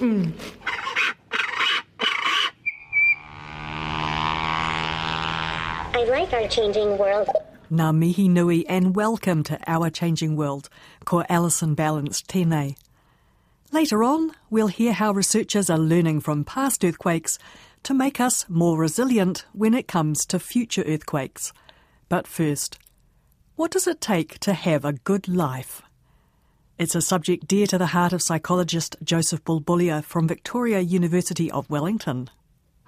Mm. I like our changing world. Ngā mihi nui and welcome to Our Changing World, ko Alison Ballance tēnei. Later on, we'll hear how researchers are learning from past earthquakes to make us more resilient when it comes to future earthquakes. But first, what does it take to have a good life? It's a subject dear to the heart of psychologist Joseph Bulbulia from Victoria University of Wellington.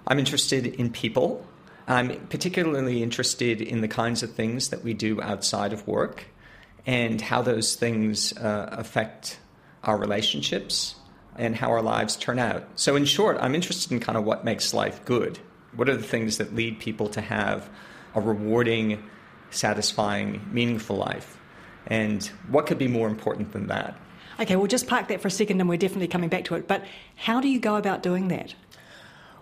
I'm interested in people. I'm particularly interested in the kinds of things that we do outside of work and how those things uh, affect our relationships and how our lives turn out. So, in short, I'm interested in kind of what makes life good. What are the things that lead people to have a rewarding, satisfying, meaningful life? And what could be more important than that? Okay, we'll just park that for a second and we're definitely coming back to it. But how do you go about doing that?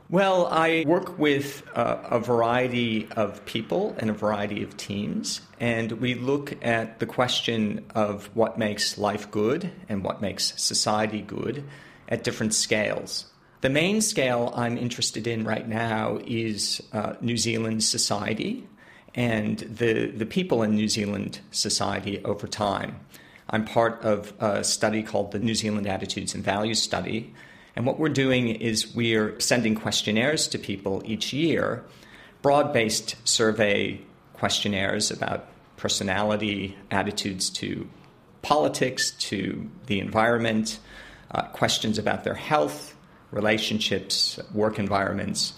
Well, I work with uh, a variety of people and a variety of teams, and we look at the question of what makes life good and what makes society good at different scales. The main scale I'm interested in right now is uh, New Zealand society and the, the people in New Zealand society over time. I'm part of a study called the New Zealand Attitudes and Values Study. And what we're doing is we're sending questionnaires to people each year, broad based survey questionnaires about personality, attitudes to politics, to the environment, uh, questions about their health, relationships, work environments.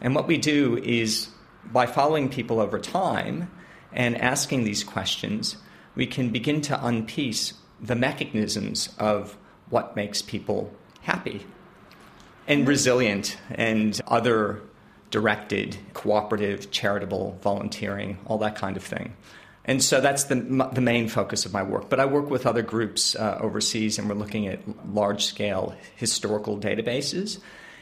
And what we do is by following people over time and asking these questions, we can begin to unpiece the mechanisms of what makes people happy and resilient and other directed, cooperative, charitable, volunteering, all that kind of thing. And so that's the, the main focus of my work. But I work with other groups uh, overseas, and we're looking at large scale historical databases.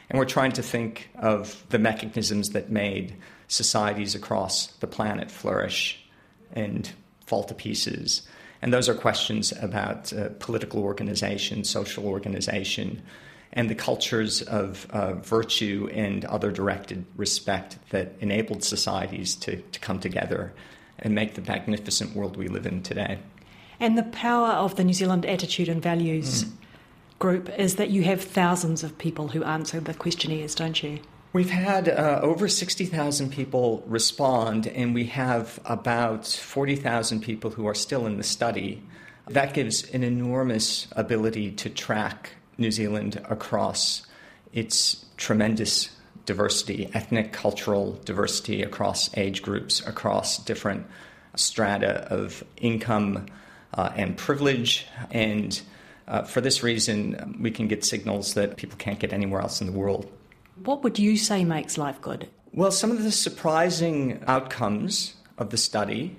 And we're trying to think of the mechanisms that made societies across the planet flourish and fall to pieces. And those are questions about uh, political organization, social organization, and the cultures of uh, virtue and other directed respect that enabled societies to, to come together and make the magnificent world we live in today. And the power of the New Zealand Attitude and Values group is that you have thousands of people who answer the questionnaires, don't you? We've had uh, over 60,000 people respond, and we have about 40,000 people who are still in the study. That gives an enormous ability to track New Zealand across its tremendous diversity, ethnic, cultural diversity across age groups, across different strata of income uh, and privilege. And uh, for this reason, we can get signals that people can't get anywhere else in the world. What would you say makes life good? Well, some of the surprising outcomes of the study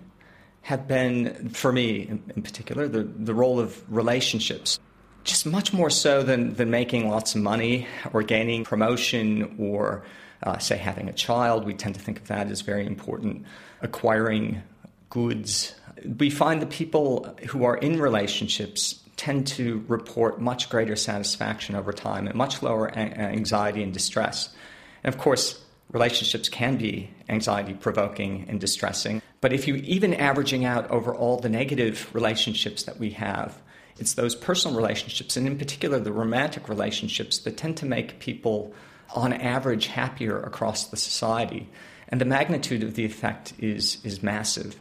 have been, for me in, particular, the, the role of relationships just much more so than, than making lots of money or gaining promotion or, uh, say, having a child. We tend to think of that as very important. Acquiring goods. We find the people who are in relationships tend to report much greater satisfaction over time and much lower anxiety and distress. And of course, relationships can be anxiety provoking and distressing. But if you even averaging out over all the negative relationships that we have, it's those personal relationships, and in particular the romantic relationships, that tend to make people, on average, happier across the society. And the magnitude of the effect is, is massive.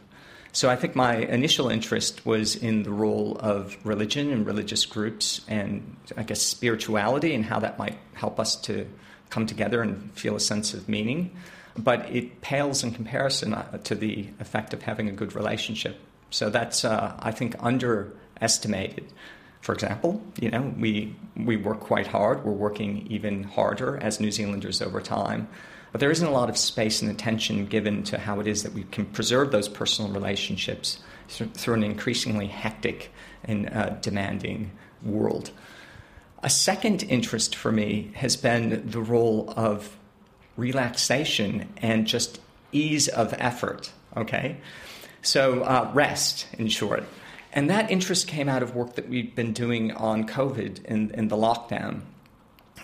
So I think my initial interest was in the role of religion and religious groups and I guess spirituality and how that might help us to come together and feel a sense of meaning. But it pales in comparison uh, to the effect of having a good relationship. So that's, uh, I think, underestimated. For example, you know, we, we work quite hard. We're working even harder as New Zealanders over time. But there isn't a lot of space and attention given to how it is that we can preserve those personal relationships through an increasingly hectic and uh, demanding world. A second interest for me has been the role of relaxation and just ease of effort, okay? So, uh, rest, in short. And that interest came out of work that we've been doing on COVID and, the lockdown.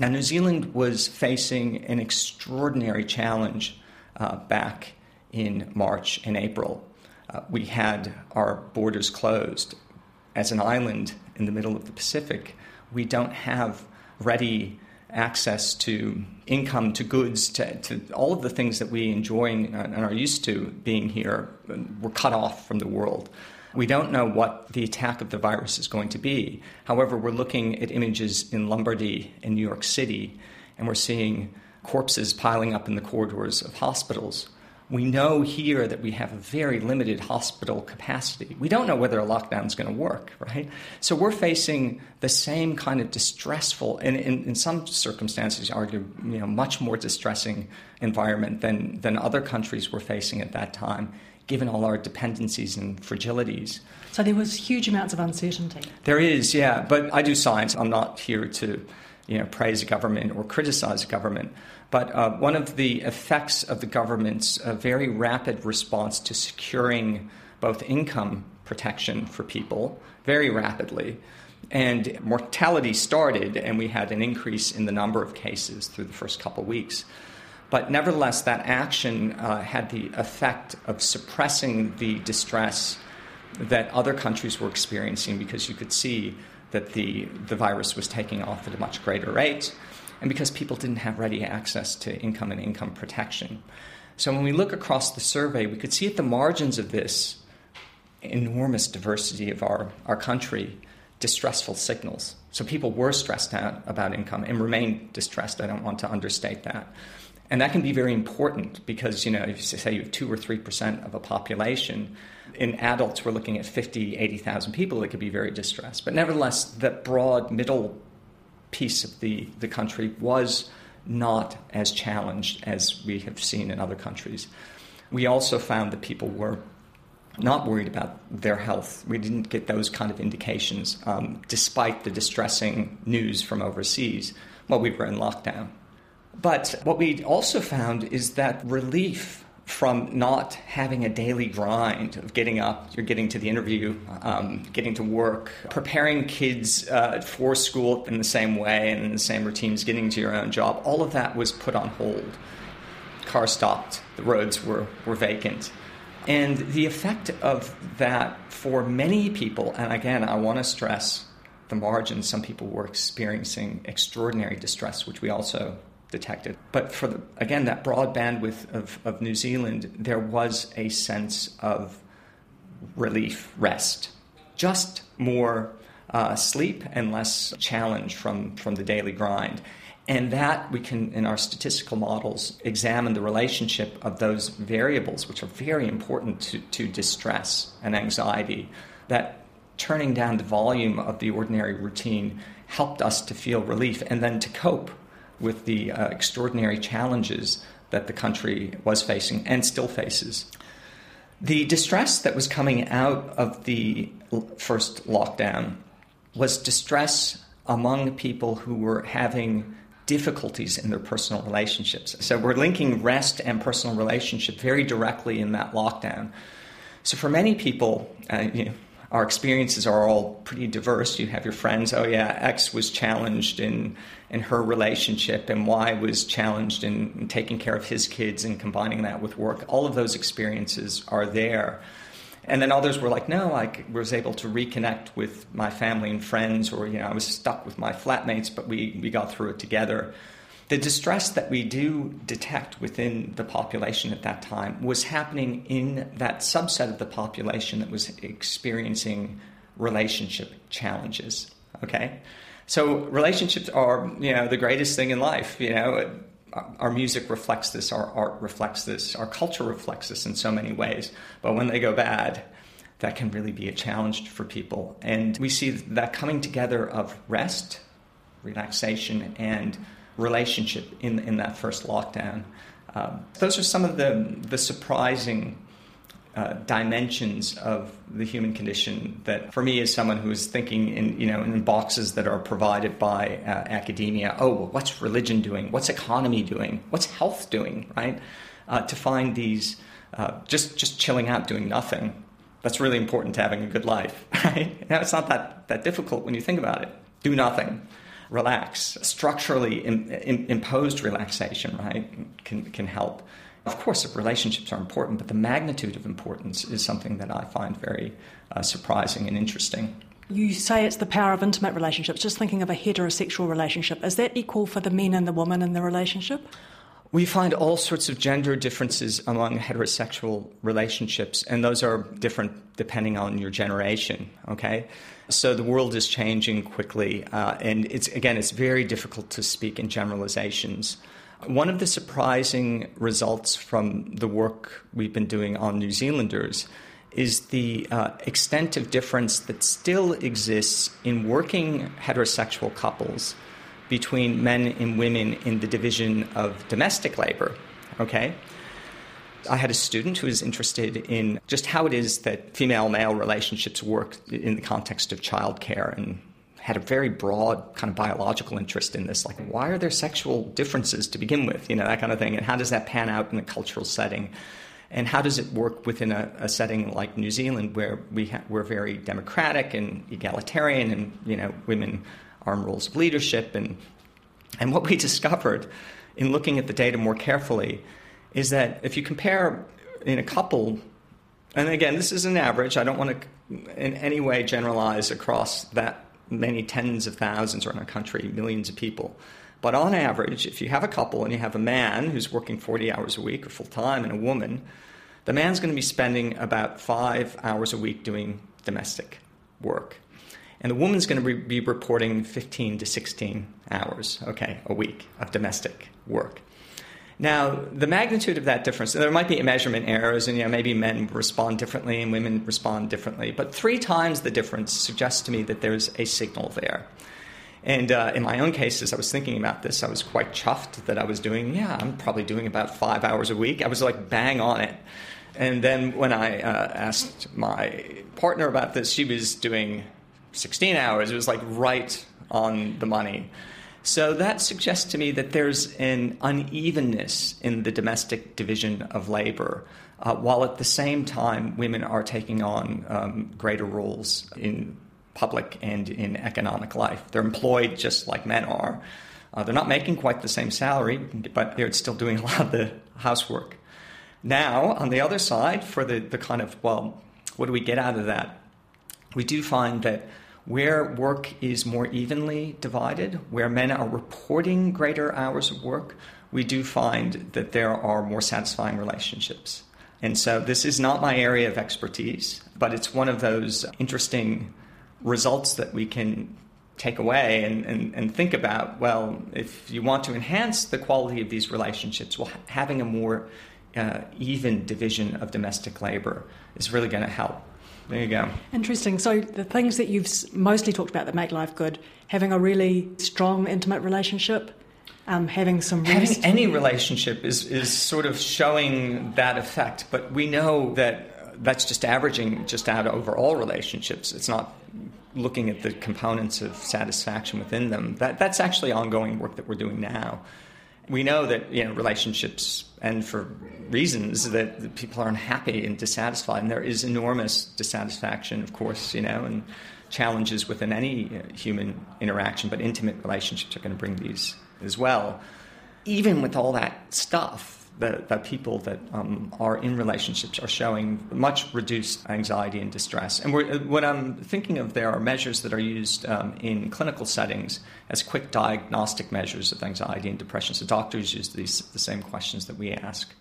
Now, New Zealand was facing an extraordinary challenge uh, back in March and April. Uh, we had our borders closed. As an island in the middle of the Pacific, we don't have ready access to income, to goods, to, to all of the things that we enjoy and are used to being here. We're cut off from the world. We don't know what the attack of the virus is going to be. However, we're looking at images in Lombardy and New York City, and we're seeing corpses piling up in the corridors of hospitals. We know here that we have a very limited hospital capacity. We don't know whether a lockdown is going to work, right? So we're facing the same kind of distressful, and in, in some circumstances, argue, you know, much more distressing environment than, than other countries were facing at that time given all our dependencies and fragilities. So there was huge amounts of uncertainty. There is, yeah. But I do science. I'm not here to, you know, praise a government or criticize a government. But uh, one of the effects of the government's uh, very rapid response to securing both income protection for people very rapidly and mortality started, and we had an increase in the number of cases through the first couple of weeks. But nevertheless, that action uh, had the effect of suppressing the distress that other countries were experiencing because you could see that the, the virus was taking off at a much greater rate and because people didn't have ready access to income and income protection. So when we look across the survey, we could see at the margins of this enormous diversity of our, our country distressful signals. So people were stressed out about income and remain distressed. I don't want to understate that. And that can be very important because, you know, if you say you have 2 or 3% of a population, in adults we're looking at 50, 80,000 people that could be very distressed. But nevertheless, that broad middle piece of the, the country was not as challenged as we have seen in other countries. We also found that people were not worried about their health. We didn't get those kind of indications, um, despite the distressing news from overseas while we were in lockdown. But what we also found is that relief from not having a daily grind of getting up, you're getting to the interview, um, getting to work, preparing kids uh, for school in the same way and in the same routines, getting to your own job, all of that was put on hold. Cars stopped, the roads were, were vacant. And the effect of that for many people, and again, I want to stress the margins, some people were experiencing extraordinary distress, which we also detected. But for the, again that broad bandwidth of, of New Zealand, there was a sense of relief, rest, just more uh, sleep and less challenge from from the daily grind. And that we can, in our statistical models, examine the relationship of those variables, which are very important to, to distress and anxiety, that turning down the volume of the ordinary routine helped us to feel relief and then to cope with the uh, extraordinary challenges that the country was facing and still faces. The distress that was coming out of the first lockdown was distress among people who were having difficulties in their personal relationships. So we're linking rest and personal relationship very directly in that lockdown. So for many people, uh, you know, our experiences are all pretty diverse. You have your friends, oh yeah, X was challenged in in her relationship and why I was challenged in, in taking care of his kids and combining that with work. All of those experiences are there. And then others were like, no, I was able to reconnect with my family and friends, or you know, I was stuck with my flatmates, but we, we got through it together. the distress that we do detect within the population at that time was happening in that subset of the population that was experiencing relationship challenges. Okay? So relationships are, you know, the greatest thing in life, you know. Our music reflects this, our art reflects this, our culture reflects this in so many ways. But when they go bad, that can really be a challenge for people. And we see that coming together of rest, relaxation, and relationship in, in that first lockdown. Um, those are some of the, the surprising uh, dimensions of the human condition that, for me, as someone who is thinking in you know in boxes that are provided by uh, academia. Oh, well, what's religion doing? What's economy doing? What's health doing? Right? Uh, to find these uh, just just chilling out, doing nothing. That's really important to having a good life. Right? Now, it's not that that difficult when you think about it. Do nothing relax. Structurally in, imposed relaxation, right, can, can help. Of course, relationships are important, but the magnitude of importance is something that I find very uh, surprising and interesting. You say it's the power of intimate relationships. Just thinking of a heterosexual relationship, is that equal for the men and the woman in the relationship? We find all sorts of gender differences among heterosexual relationships, and those are different depending on your generation, okay? So the world is changing quickly, uh, and it's, again, it's very difficult to speak in generalizations. One of the surprising results from the work we've been doing on New Zealanders is the uh, extent of difference that still exists in working heterosexual couples between men and women in the division of domestic labor. Okay? I had a student who was interested in just how it is that female male relationships work in the context of childcare and had a very broad kind of biological interest in this. Like, why are there sexual differences to begin with? You know, that kind of thing. And how does that pan out in a cultural setting? And how does it work within a, a setting like New Zealand, where we ha- we're very democratic and egalitarian, and you know, women are in roles of leadership. And and what we discovered in looking at the data more carefully is that if you compare in a couple, and again, this is an average. I don't want to in any way generalize across that many tens of thousands around our country, millions of people. But on average, if you have a couple and you have a man who's working 40 hours a week or full time and a woman, the man's going to be spending about five hours a week doing domestic work. And the woman's going to be reporting 15 to 16 hours, okay, a week of domestic work. Now, the magnitude of that difference, there might be measurement errors, and you know, maybe men respond differently and women respond differently, but three times the difference suggests to me that there's a signal there. And uh, in my own case, as I was thinking about this, I was quite chuffed that I was doing, yeah, I'm probably doing about five hours a week. I was like bang on it. And then when I uh, asked my partner about this, she was doing 16 hours. It was like right on the money. So that suggests to me that there's an unevenness in the domestic division of labor, uh, while at the same time women are taking on um, greater roles in public and in economic life. They're employed just like men are. Uh, they're not making quite the same salary, but they're still doing a lot of the housework. Now, on the other side, for the, the kind of, well, what do we get out of that? We do find that where work is more evenly divided, where men are reporting greater hours of work, we do find that there are more satisfying relationships. And so this is not my area of expertise, but it's one of those interesting results that we can take away and, and, and think about. Well, if you want to enhance the quality of these relationships, well, having a more uh, even division of domestic labor is really going to help. There you go. Interesting. So, the things that you've mostly talked about that make life good having a really strong, intimate relationship, um, having some rest. Having any relationship is, is sort of showing that effect, but we know that that's just averaging just out over all relationships. It's not looking at the components of satisfaction within them. That, that's actually ongoing work that we're doing now we know that you know relationships and for reasons that people are unhappy and dissatisfied, and there is enormous dissatisfaction, of course, you know, and challenges within any uh, human interaction, but intimate relationships are going to bring these as well. Even with all that stuff, that, that people that um, are in relationships are showing much reduced anxiety and distress. And what I'm thinking of there are measures that are used um, in clinical settings as quick diagnostic measures of anxiety and depression. So doctors use these the same questions that we ask.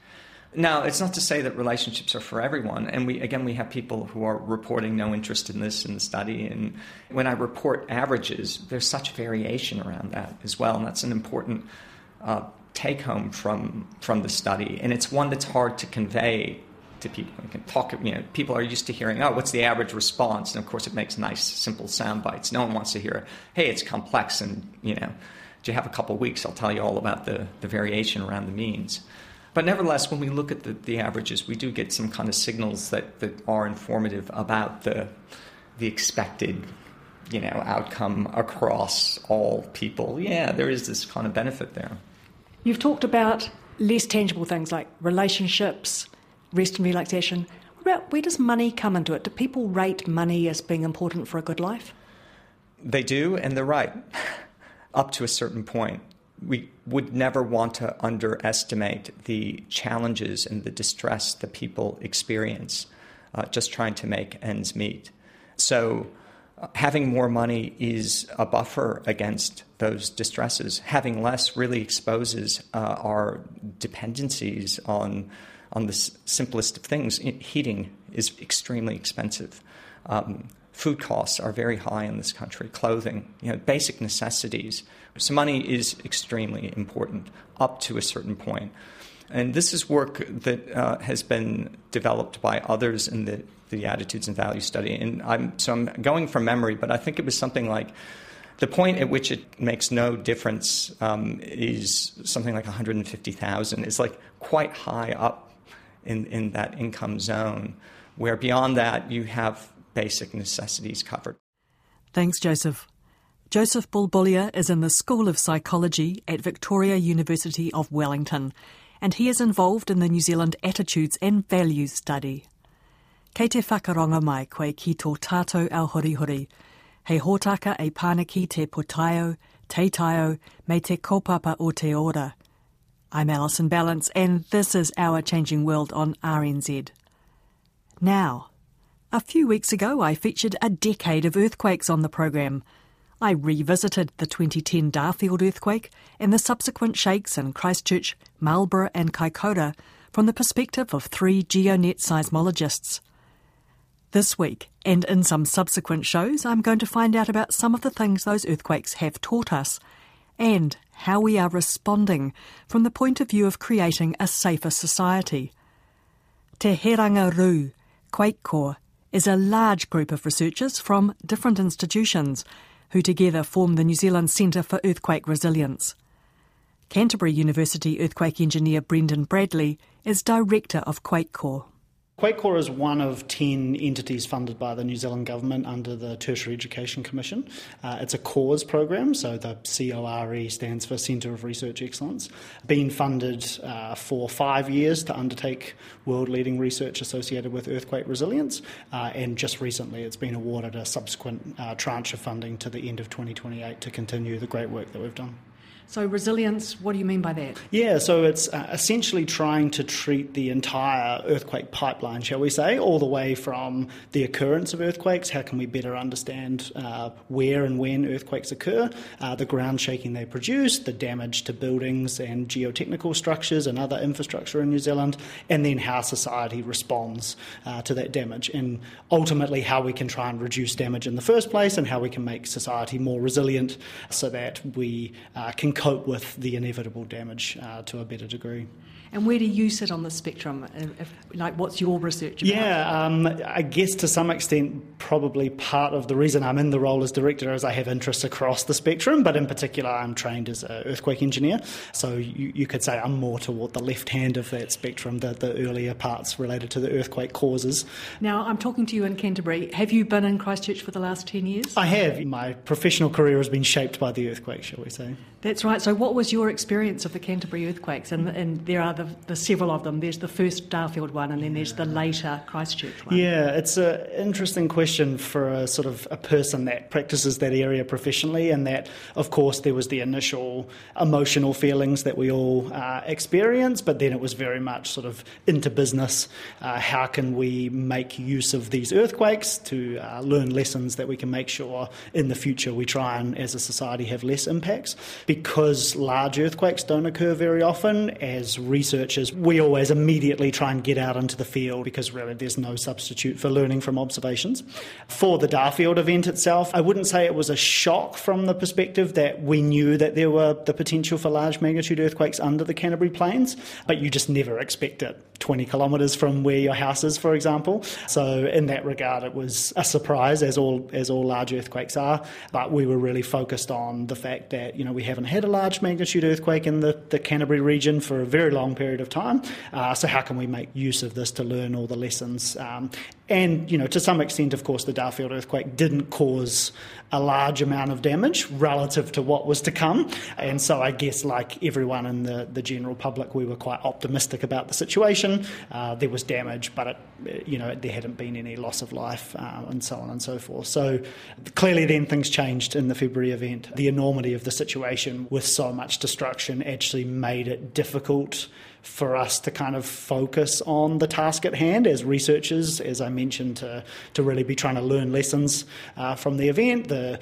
Now, it's not to say that relationships are for everyone. And we, again, we have people who are reporting no interest in this in the study. And when I report averages, there's such variation around that as well. And that's an important uh, take home from, from the study. And it's one that's hard to convey to people. We can talk, you know, people are used to hearing, oh, what's the average response? And of course, it makes nice, simple sound bites. No one wants to hear, hey, it's complex and, you know, do you have a couple weeks? I'll tell you all about the, the variation around the means. But nevertheless, when we look at the, the averages, we do get some kind of signals that, that are informative about the, the expected you know, outcome across all people. Yeah, there is this kind of benefit there. You've talked about less tangible things like relationships, rest and relaxation. About where does money come into it? Do people rate money as being important for a good life? They do, and they're right, up to a certain point we would never want to underestimate the challenges and the distress that people experience uh, just trying to make ends meet. So, having more money is a buffer against those distresses. Having less really exposes uh, our dependencies on on the s- simplest of things. Heating is extremely expensive. Um, food costs are very high in this country. Clothing, you know, basic necessities so money is extremely important up to a certain point. And this is work that uh, has been developed by others in the, the attitudes and values study. And I'm, so I'm going from memory, but I think it was something like the point at which it makes no difference um, is something like 150,000. It's like quite high up in, in that income zone, where beyond that you have basic necessities covered. Thanks, Joseph. Joseph Bulbulia is in the School of Psychology at Victoria University of Wellington, and he is involved in the New Zealand Attitudes and Values study. Kei te whakaronga mai koe ki tō tātou au horihori, hei hōtaka e pānaki te potaio, te taio, me te kaupapa o te ora. I'm Alison Ballance, and this is Our Changing World on RNZ. Now, a few weeks ago I featured a decade of earthquakes on the program – I revisited the 2010 Darfield earthquake and the subsequent shakes in Christchurch, Marlborough, and Kaikoura from the perspective of three GeoNet seismologists. This week, and in some subsequent shows, I'm going to find out about some of the things those earthquakes have taught us and how we are responding from the point of view of creating a safer society. Te Hiranga Rū, QuakeCoRE, is a large group of researchers from different institutions who together form the New Zealand Centre for Earthquake Resilience. Canterbury University earthquake engineer Brendan Bradley is director of Quake Corps. QuakeCoRE is one of 10 entities funded by the New Zealand Government under the Tertiary Education Commission. Uh, it's a CORES program, so the CORE stands for Centre of Research Excellence, being funded uh, for five years to undertake world leading research associated with earthquake resilience, uh, and just recently it's been awarded a subsequent uh, tranche of funding to the end of 2028 to continue the great work that we've done. So, resilience, what do you mean by that? Yeah, so it's uh, essentially trying to treat the entire earthquake pipeline, shall we say, all the way from the occurrence of earthquakes, how can we better understand uh, where and when earthquakes occur, uh, the ground shaking they produce, the damage to buildings and geotechnical structures and other infrastructure in New Zealand, and then how society responds uh, to that damage, and ultimately how we can try and reduce damage in the first place and how we can make society more resilient so that we uh, can cope with the inevitable damage uh, to a better degree. And where do you sit on the spectrum? If, like, what's your research about? Yeah, um, I guess to some extent, probably part of the reason I'm in the role as director is I have interests across the spectrum, but in particular, I'm trained as an earthquake engineer. So you, you could say I'm more toward the left hand of that spectrum, the, the earlier parts related to the earthquake causes. Now, I'm talking to you in Canterbury. Have you been in Christchurch for the last 10 years? I have. My professional career has been shaped by the earthquake, shall we say. That's right. So, what was your experience of the Canterbury earthquakes? And, and there are the, the several of them. There's the first Darfield one, and then there's the later Christchurch one. Yeah, it's an interesting question for a sort of a person that practices that area professionally, and that, of course, there was the initial emotional feelings that we all uh, experience, but then it was very much sort of into business. Uh, how can we make use of these earthquakes to uh, learn lessons that we can make sure in the future we try and, as a society, have less impacts? Because large earthquakes don't occur very often, as researchers, we always immediately try and get out into the field because really there's no substitute for learning from observations. For the Darfield event itself, I wouldn't say it was a shock from the perspective that we knew that there were the potential for large magnitude earthquakes under the Canterbury Plains, but you just never expect it 20 kilometres from where your house is, for example. So in that regard, it was a surprise, as all as all large earthquakes are. But we were really focused on the fact that you know we haven't had a large magnitude earthquake in the, the Canterbury region for a very long period of time. Uh, so how can we make use of this to learn all the lessons? Um, and, you know, to some extent, of course, the Darfield earthquake didn't cause a large amount of damage relative to what was to come. And so I guess, like everyone in the, the general public, we were quite optimistic about the situation. Uh, there was damage, but, it, you know, there hadn't been any loss of life uh, and so on and so forth. So clearly then things changed in the February event. The enormity of the situation with so much destruction actually made it difficult for us to kind of focus on the task at hand as researchers, as I mentioned, to, to really be trying to learn lessons uh, from the event. The,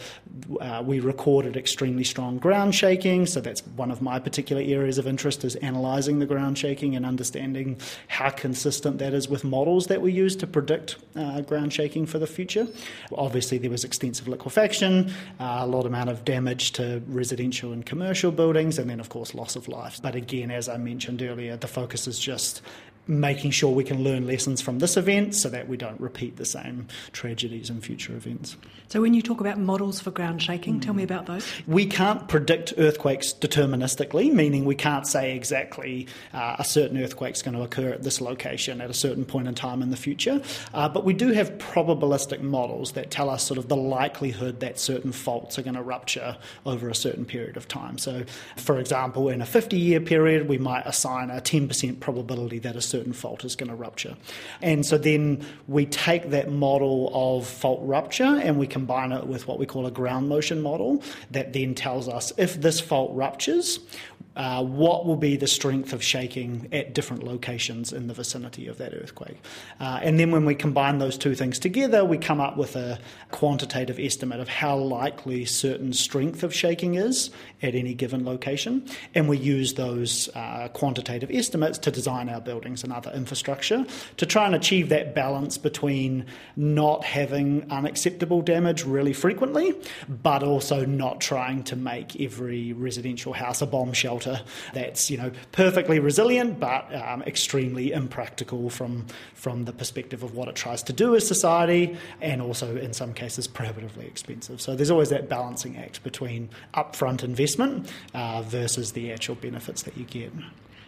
uh, we recorded extremely strong ground shaking, so that's one of my particular areas of interest is analysing the ground shaking and understanding how consistent that is with models that we use to predict uh, ground shaking for the future. Obviously, there was extensive liquefaction, uh, a lot amount of damage to residential and commercial buildings, and then, of course, loss of life. But again, as I mentioned earlier, The focus is just making sure we can learn lessons from this event so that we don't repeat the same tragedies in future events. So, when you talk about models for ground shaking, mm. tell me about those. We can't predict earthquakes deterministically, meaning we can't say exactly uh, a certain earthquake is going to occur at this location at a certain point in time in the future. Uh, but we do have probabilistic models that tell us sort of the likelihood that certain faults are going to rupture over a certain period of time. So, for example, in a 50 year period, we might assign a 10% probability that a certain certain fault is going to rupture. And so then we take that model of fault rupture and we combine it with what we call a ground motion model that then tells us if this fault ruptures, uh, what will be the strength of shaking at different locations in the vicinity of that earthquake. Uh, and then when we combine those two things together, we come up with a quantitative estimate of how likely certain strength of shaking is at any given location. And we use those uh, quantitative estimates to design our buildings and other infrastructure to try and achieve that balance between not having unacceptable damage really frequently, but also not trying to make every residential house a bomb shelter that's you know perfectly resilient but um, extremely impractical from from the perspective of what it tries to do as society, and also in some cases prohibitively expensive. So there's always that balancing act between upfront investment uh, versus the actual benefits that you get.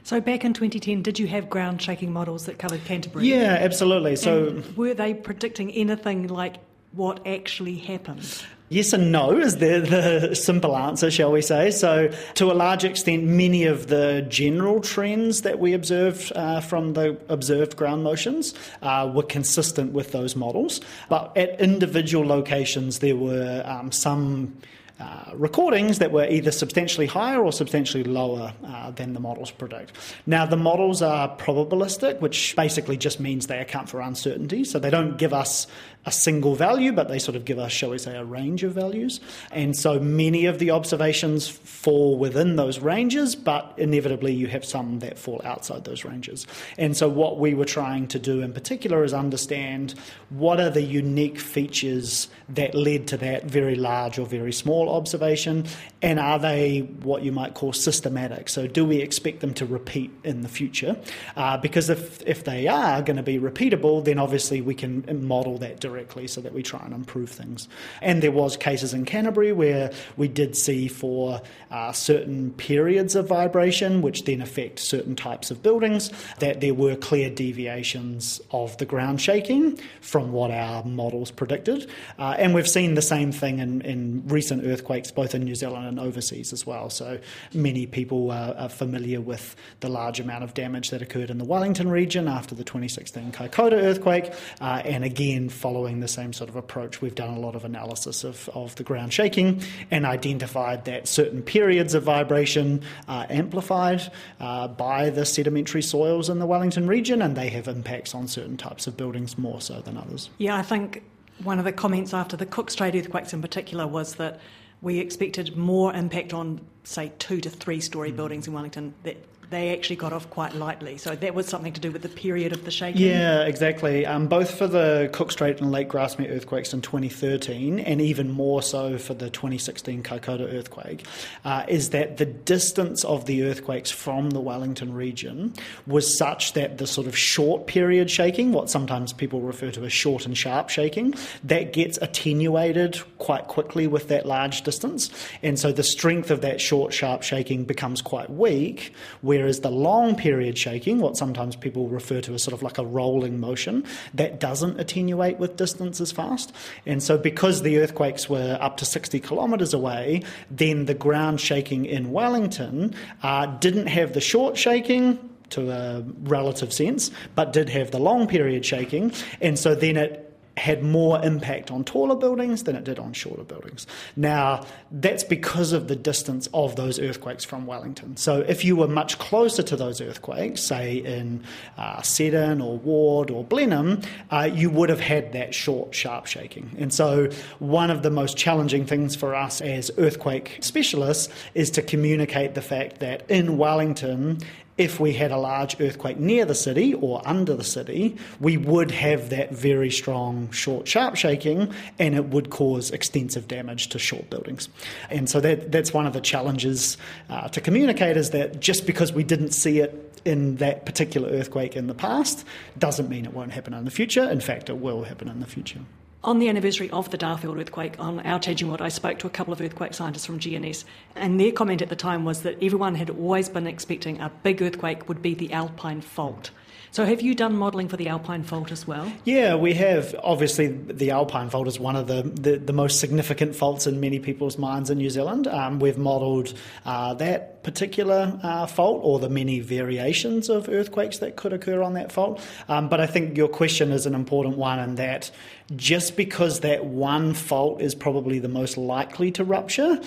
So back in 2010, did you have ground shaking models that covered Canterbury? Yeah, absolutely. So and were they predicting anything like what actually happened? Yes and no is the, the simple answer, shall we say. So, to a large extent, many of the general trends that we observed uh, from the observed ground motions uh, were consistent with those models. But at individual locations, there were um, some uh, recordings that were either substantially higher or substantially lower uh, than the models predict. Now, the models are probabilistic, which basically just means they account for uncertainty. So they don't give us a single value, but they sort of give us, shall we say, a range of values. And so many of the observations fall within those ranges, but inevitably you have some that fall outside those ranges. And so what we were trying to do in particular is understand what are the unique features that led to that very large or very small observation, and are they what you might call systematic? So do we expect them to repeat in the future? Uh, because if, if they are going to be repeatable, then obviously we can model that directly so that we try and improve things. And there was cases in Canterbury where we did see for uh, certain periods of vibration, which then affect certain types of buildings, that there were clear deviations of the ground shaking from what our models predicted. Uh, and we've seen the same thing in, in recent earthquakes, both in New Zealand and overseas as well. So many people are, are familiar with the large amount of damage that occurred in the Wellington region after the 2016 Kaikoura earthquake. Uh, and again, following the same sort of approach, we've done a lot of analysis of, of the ground shaking and identified that certain periods of vibration are amplified uh, by the sedimentary soils in the Wellington region, and they have impacts on certain types of buildings more so than others. Yeah, I think one of the comments after the Cook Strait earthquakes in particular was that we expected more impact on, say, two to three story mm. buildings in Wellington that they actually got off quite lightly. So that was something to do with the period of the shaking. Yeah, exactly. Um, both for the Cook Strait and Lake Grassmere earthquakes in 2013, and even more so for the 2016 Kaikoura earthquake, uh, is that the distance of the earthquakes from the Wellington region was such that the sort of short period shaking, what sometimes people refer to as short and sharp shaking, that gets attenuated quite quickly with that large distance. And so the strength of that short, sharp shaking becomes quite weak, where Whereas the long period shaking, what sometimes people refer to as sort of like a rolling motion, that doesn't attenuate with distance as fast. And so, because the earthquakes were up to 60 kilometres away, then the ground shaking in Wellington uh, didn't have the short shaking to a relative sense, but did have the long period shaking. And so then it had more impact on taller buildings than it did on shorter buildings. Now, that's because of the distance of those earthquakes from Wellington. So, if you were much closer to those earthquakes, say in uh, Seddon or Ward or Blenheim, uh, you would have had that short, sharp shaking. And so, one of the most challenging things for us as earthquake specialists is to communicate the fact that in Wellington, if we had a large earthquake near the city or under the city, we would have that very strong short, sharp shaking and it would cause extensive damage to short buildings. And so that, that's one of the challenges uh, to communicate is that just because we didn't see it in that particular earthquake in the past doesn't mean it won't happen in the future. In fact, it will happen in the future. On the anniversary of the Darfield earthquake on Our Changing World, I spoke to a couple of earthquake scientists from GNS, and their comment at the time was that everyone had always been expecting a big earthquake would be the Alpine Fault. So, have you done modelling for the Alpine Fault as well? Yeah, we have. Obviously, the Alpine Fault is one of the, the, the most significant faults in many people's minds in New Zealand. Um, we've modelled uh, that particular uh, fault or the many variations of earthquakes that could occur on that fault. Um, but I think your question is an important one in that just because that one fault is probably the most likely to rupture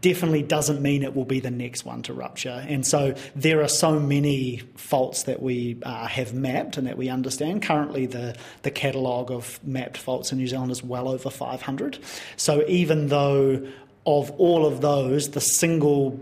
definitely doesn't mean it will be the next one to rupture. And so there are so many faults that we uh, have mapped and that we understand. Currently, the, the catalogue of mapped faults in New Zealand is well over 500. So even though of all of those, the single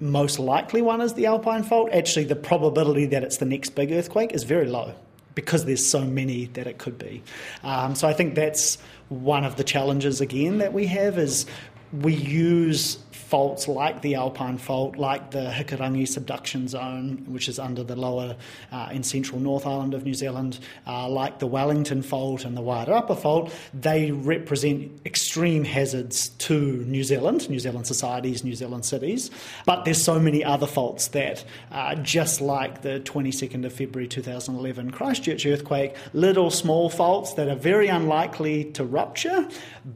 most likely one is the Alpine fault, actually the probability that it's the next big earthquake is very low because there's so many that it could be. Um, so I think that's one of the challenges again that we have is we use faults like the Alpine Fault, like the Hikurangi subduction zone, which is under the lower uh, central North Island of New Zealand, uh, like the Wellington Fault and the Wairarapa Fault, they represent extreme hazards to New Zealand, New Zealand societies, New Zealand cities. But there's so many other faults that, uh, just like the 22nd of February 2011 Christchurch earthquake, little small faults that are very unlikely to rupture,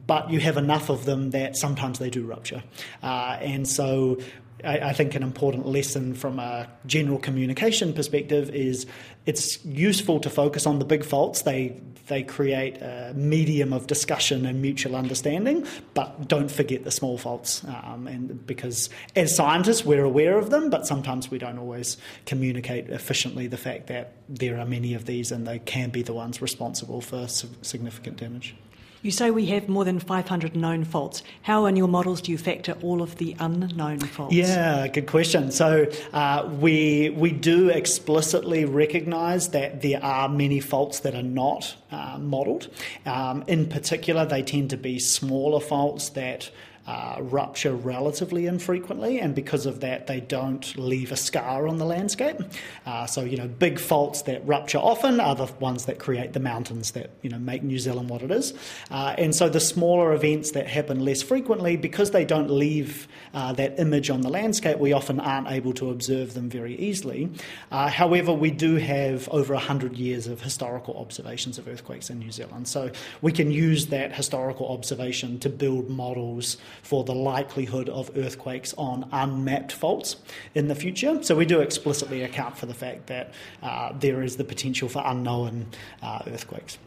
but you have enough of them that sometimes they do rupture. Uh, and so I, I, think an important lesson from a general communication perspective is it's useful to focus on the big faults. They they create a medium of discussion and mutual understanding, but don't forget the small faults. Um, and because as scientists we're aware of them, but sometimes we don't always communicate efficiently the fact that there are many of these and they can be the ones responsible for significant damage. You say we have more than 500 known faults. How in your models do you factor all of the unknown faults? Yeah, good question. So uh, we we do explicitly recognise that there are many faults that are not uh, modelled. Um, in particular, they tend to be smaller faults that uh, rupture relatively infrequently, and because of that, they don't leave a scar on the landscape. Uh, so, you know, big faults that rupture often are the ones that create the mountains that, you know, make New Zealand what it is. Uh, and so the smaller events that happen less frequently, because they don't leave uh, that image on the landscape, we often aren't able to observe them very easily. Uh, however, we do have over 100 years of historical observations of earthquakes in New Zealand. So we can use that historical observation to build models for the likelihood of earthquakes on unmapped faults in the future. So we do explicitly account for the fact that uh, there is the potential for unknown uh, earthquakes.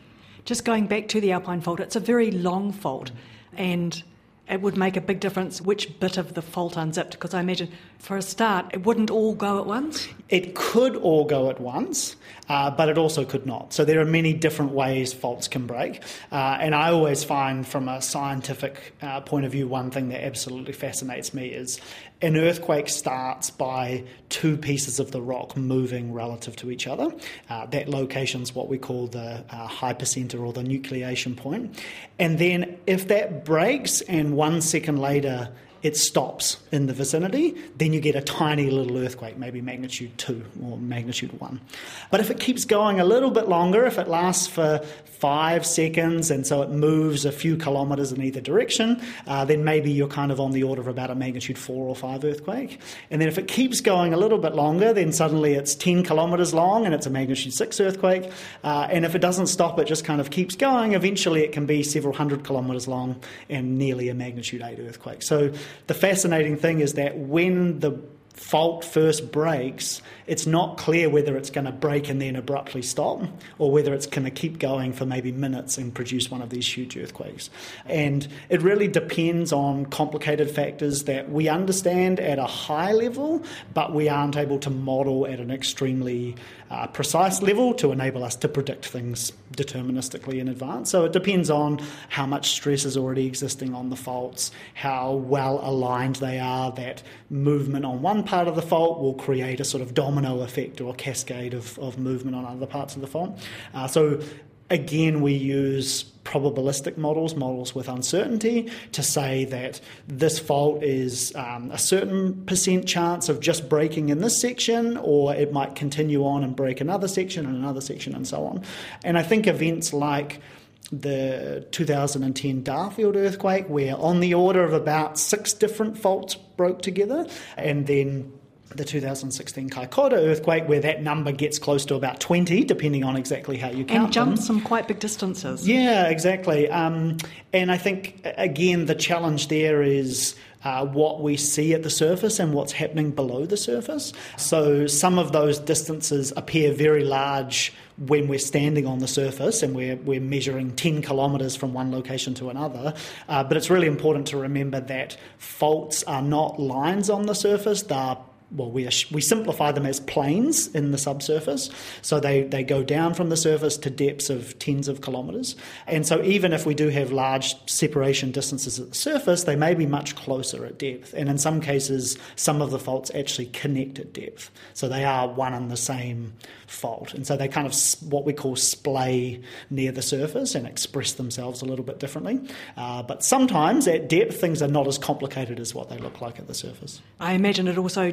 Just going back to the Alpine Fault, it's a very long fault, and it would make a big difference which bit of the fault unzipped because I imagine for a start it wouldn't all go at once. It could all go at once, uh, but it also could not. So there are many different ways faults can break. Uh, and I always find, from a scientific uh, point of view, one thing that absolutely fascinates me is an earthquake starts by two pieces of the rock moving relative to each other. Uh, that location is what we call the uh, hypocenter or the nucleation point. And then if that breaks and one second later it stops in the vicinity, then you get a tiny little earthquake, maybe magnitude 2 or magnitude 1. But if it keeps going a little bit longer, if it lasts for five seconds and so it moves a few kilometres in either direction, uh, then maybe you're kind of on the order of about a magnitude 4 or 5 earthquake. And then if it keeps going a little bit longer, then suddenly it's 10 kilometres long and it's a magnitude 6 earthquake. Uh, and if it doesn't stop, it just kind of keeps going, eventually it can be several hundred kilometres long and nearly a magnitude 8 earthquake. So the fascinating thing is that when the fault first breaks, it's not clear whether it's going to break and then abruptly stop or whether it's going to keep going for maybe minutes and produce one of these huge earthquakes. And it really depends on complicated factors that we understand at a high level, but we aren't able to model at an extremely uh, precise level to enable us to predict things deterministically in advance. So it depends on how much stress is already existing on the faults, how well aligned they are, that movement on one part of the fault will create a sort of domino effect or a cascade of, of movement on other parts of the fault. Uh, so again, we use probabilistic models, models with uncertainty, to say that this fault is um, a certain percent chance of just breaking in this section, or it might continue on and break another section and another section and so on. And I think events like the 2010 Darfield earthquake, where on the order of about six different faults broke together, and then the 2016 Kaikoura earthquake, where that number gets close to about 20, depending on exactly how you count And jumps them. some quite big distances. Yeah, exactly. Um, and I think, again, the challenge there is. Uh, what we see at the surface and what's happening below the surface. So, some of those distances appear very large when we're standing on the surface and we're, we're measuring 10 kilometres from one location to another. Uh, but it's really important to remember that faults are not lines on the surface, they're well, we, we simplify them as planes in the subsurface. So they, they go down from the surface to depths of tens of kilometres. And so even if we do have large separation distances at the surface, they may be much closer at depth. And in some cases, some of the faults actually connect at depth. So they are one and the same fault. And so they kind of what we call splay near the surface and express themselves a little bit differently. Uh, but sometimes at depth, things are not as complicated as what they look like at the surface. I imagine it also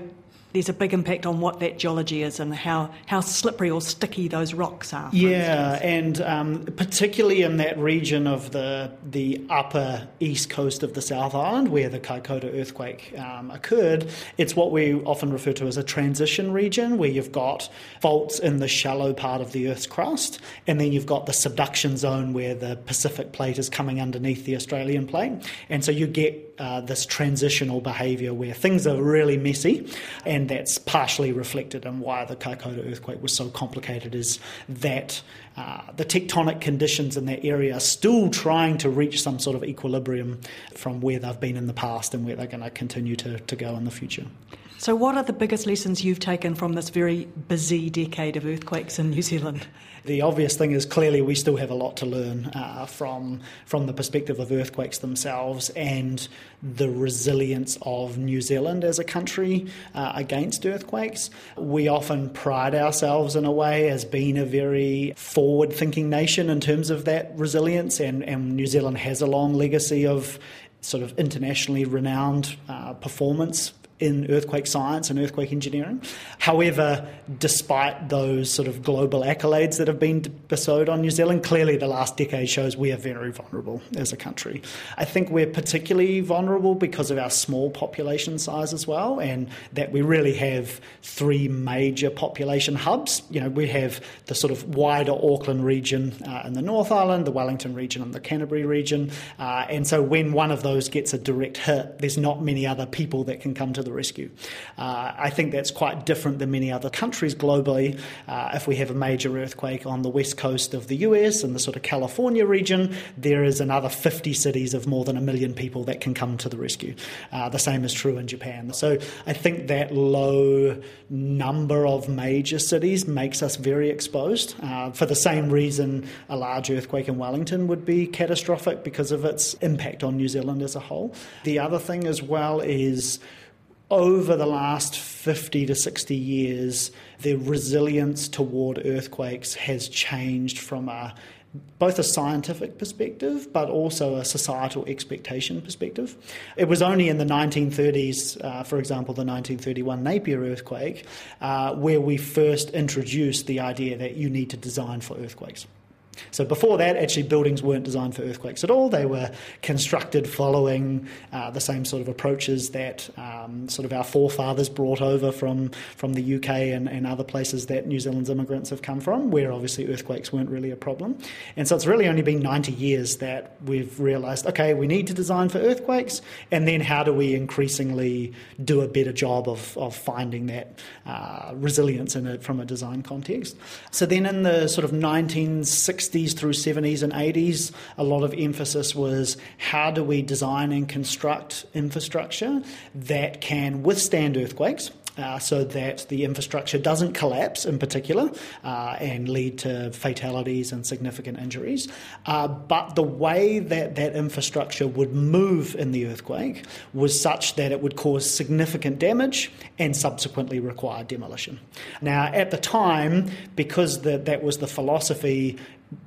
there's a big impact on what that geology is and how, how slippery or sticky those rocks are. Yeah, and um, particularly in that region of the the upper east coast of the South Island where the Kaikoura earthquake um, occurred, it's what we often refer to as a transition region where you've got faults in the shallow part of the Earth's crust, and then you've got the subduction zone where the Pacific plate is coming underneath the Australian plate, and so you get uh, this transitional behaviour where things are really messy, and that's partially reflected in why the Kaikoura earthquake was so complicated. Is that uh, the tectonic conditions in that area are still trying to reach some sort of equilibrium from where they've been in the past and where they're going to continue to, to go in the future. So, what are the biggest lessons you've taken from this very busy decade of earthquakes in New Zealand? The obvious thing is clearly we still have a lot to learn uh, from from the perspective of earthquakes themselves and the resilience of New Zealand as a country uh, against earthquakes. We often pride ourselves in a way as being a very forward thinking nation in terms of that resilience, and, and New Zealand has a long legacy of sort of internationally renowned uh, performance in earthquake science and earthquake engineering. However, despite those sort of global accolades that have been bestowed on New Zealand, clearly the last decade shows we are very vulnerable as a country. I think we're particularly vulnerable because of our small population size as well, and that we really have three major population hubs. You know, we have the sort of wider Auckland region uh, in the North Island, the Wellington region, and the Canterbury region. Uh, and so when one of those gets a direct hit, there's not many other people that can come to the the rescue. Uh, I think that's quite different than many other countries globally. Uh, if we have a major earthquake on the west coast of the US and the sort of California region, there is another 50 cities of more than a million people that can come to the rescue. Uh, the same is true in Japan. So I think that low number of major cities makes us very exposed. Uh, for the same reason, a large earthquake in Wellington would be catastrophic because of its impact on New Zealand as a whole. The other thing as well is over the last 50 to 60 years, the resilience toward earthquakes has changed from a both a scientific perspective but also a societal expectation perspective. It was only in the 1930s, uh, for example, the 1931 Napier earthquake, uh, where we first introduced the idea that you need to design for earthquakes. So before that, actually, buildings weren't designed for earthquakes at all. They were constructed following uh, the same sort of approaches that um, sort of our forefathers brought over from, from the UK and, and other places that New Zealand's immigrants have come from, where obviously earthquakes weren't really a problem. And so it's really only been 90 years that we've realised, okay, we need to design for earthquakes, and then how do we increasingly do a better job of, of finding that uh, resilience in it from a design context. So then in the sort of 1960s, 60s through 70s and 80s, a lot of emphasis was how do we design and construct infrastructure that can withstand earthquakes uh, so that the infrastructure doesn't collapse in particular uh, and lead to fatalities and significant injuries. Uh, but the way that that infrastructure would move in the earthquake was such that it would cause significant damage and subsequently require demolition. Now, at the time, because the, that was the philosophy,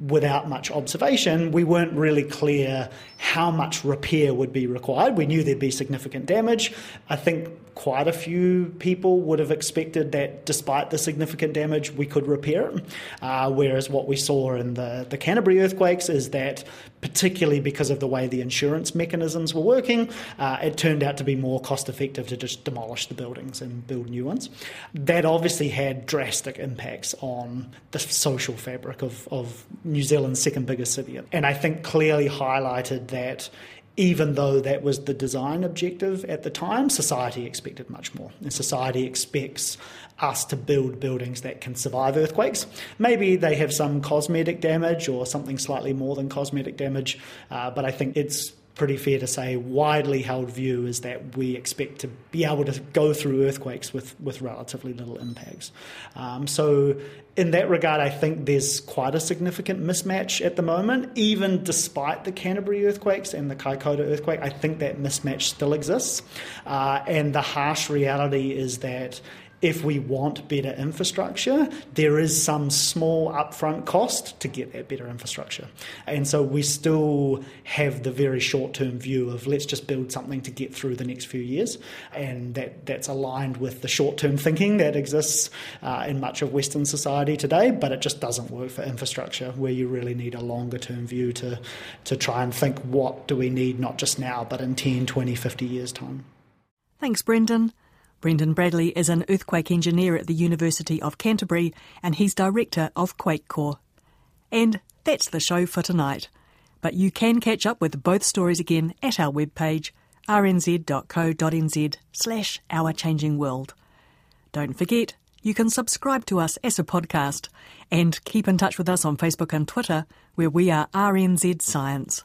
without much observation, we weren't really clear how much repair would be required. We knew there'd be significant damage. I think quite a few people would have expected that despite the significant damage, we could repair it. Uh, whereas what we saw in the, the Canterbury earthquakes is that, particularly because of the way the insurance mechanisms were working, uh, it turned out to be more cost effective to just demolish the buildings and build new ones. That obviously had drastic impacts on the social fabric of, of New Zealand's second biggest city. And I think clearly highlighted that even though that was the design objective at the time, society expected much more. And society expects us to build buildings that can survive earthquakes. Maybe they have some cosmetic damage or something slightly more than cosmetic damage, uh, but I think it's pretty fair to say, widely held view is that we expect to be able to go through earthquakes with, with relatively little impacts. Um, so, in that regard, I think there's quite a significant mismatch at the moment, even despite the Canterbury earthquakes and the Kaikoura earthquake. I think that mismatch still exists. Uh, and the harsh reality is that if we want better infrastructure, there is some small upfront cost to get that better infrastructure. And so we still have the very short term view of let's just build something to get through the next few years. And that, that's aligned with the short term thinking that exists uh, in much of Western society today, but it just doesn't work for infrastructure where you really need a longer term view to, to try and think what do we need not just now, but in 10, 20, 50 years' time. Thanks, Brendan. Brendan Bradley is an earthquake engineer at the University of Canterbury and he's director of QuakeCoRE. And that's the show for tonight. But you can catch up with both stories again at our webpage rnz.co.nz slash Our Changing World. Don't forget, you can subscribe to us as a podcast and keep in touch with us on Facebook and Twitter, where we are RNZ Science.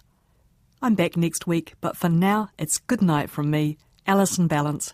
I'm back next week, but for now, it's good night from me, Alison Ballance.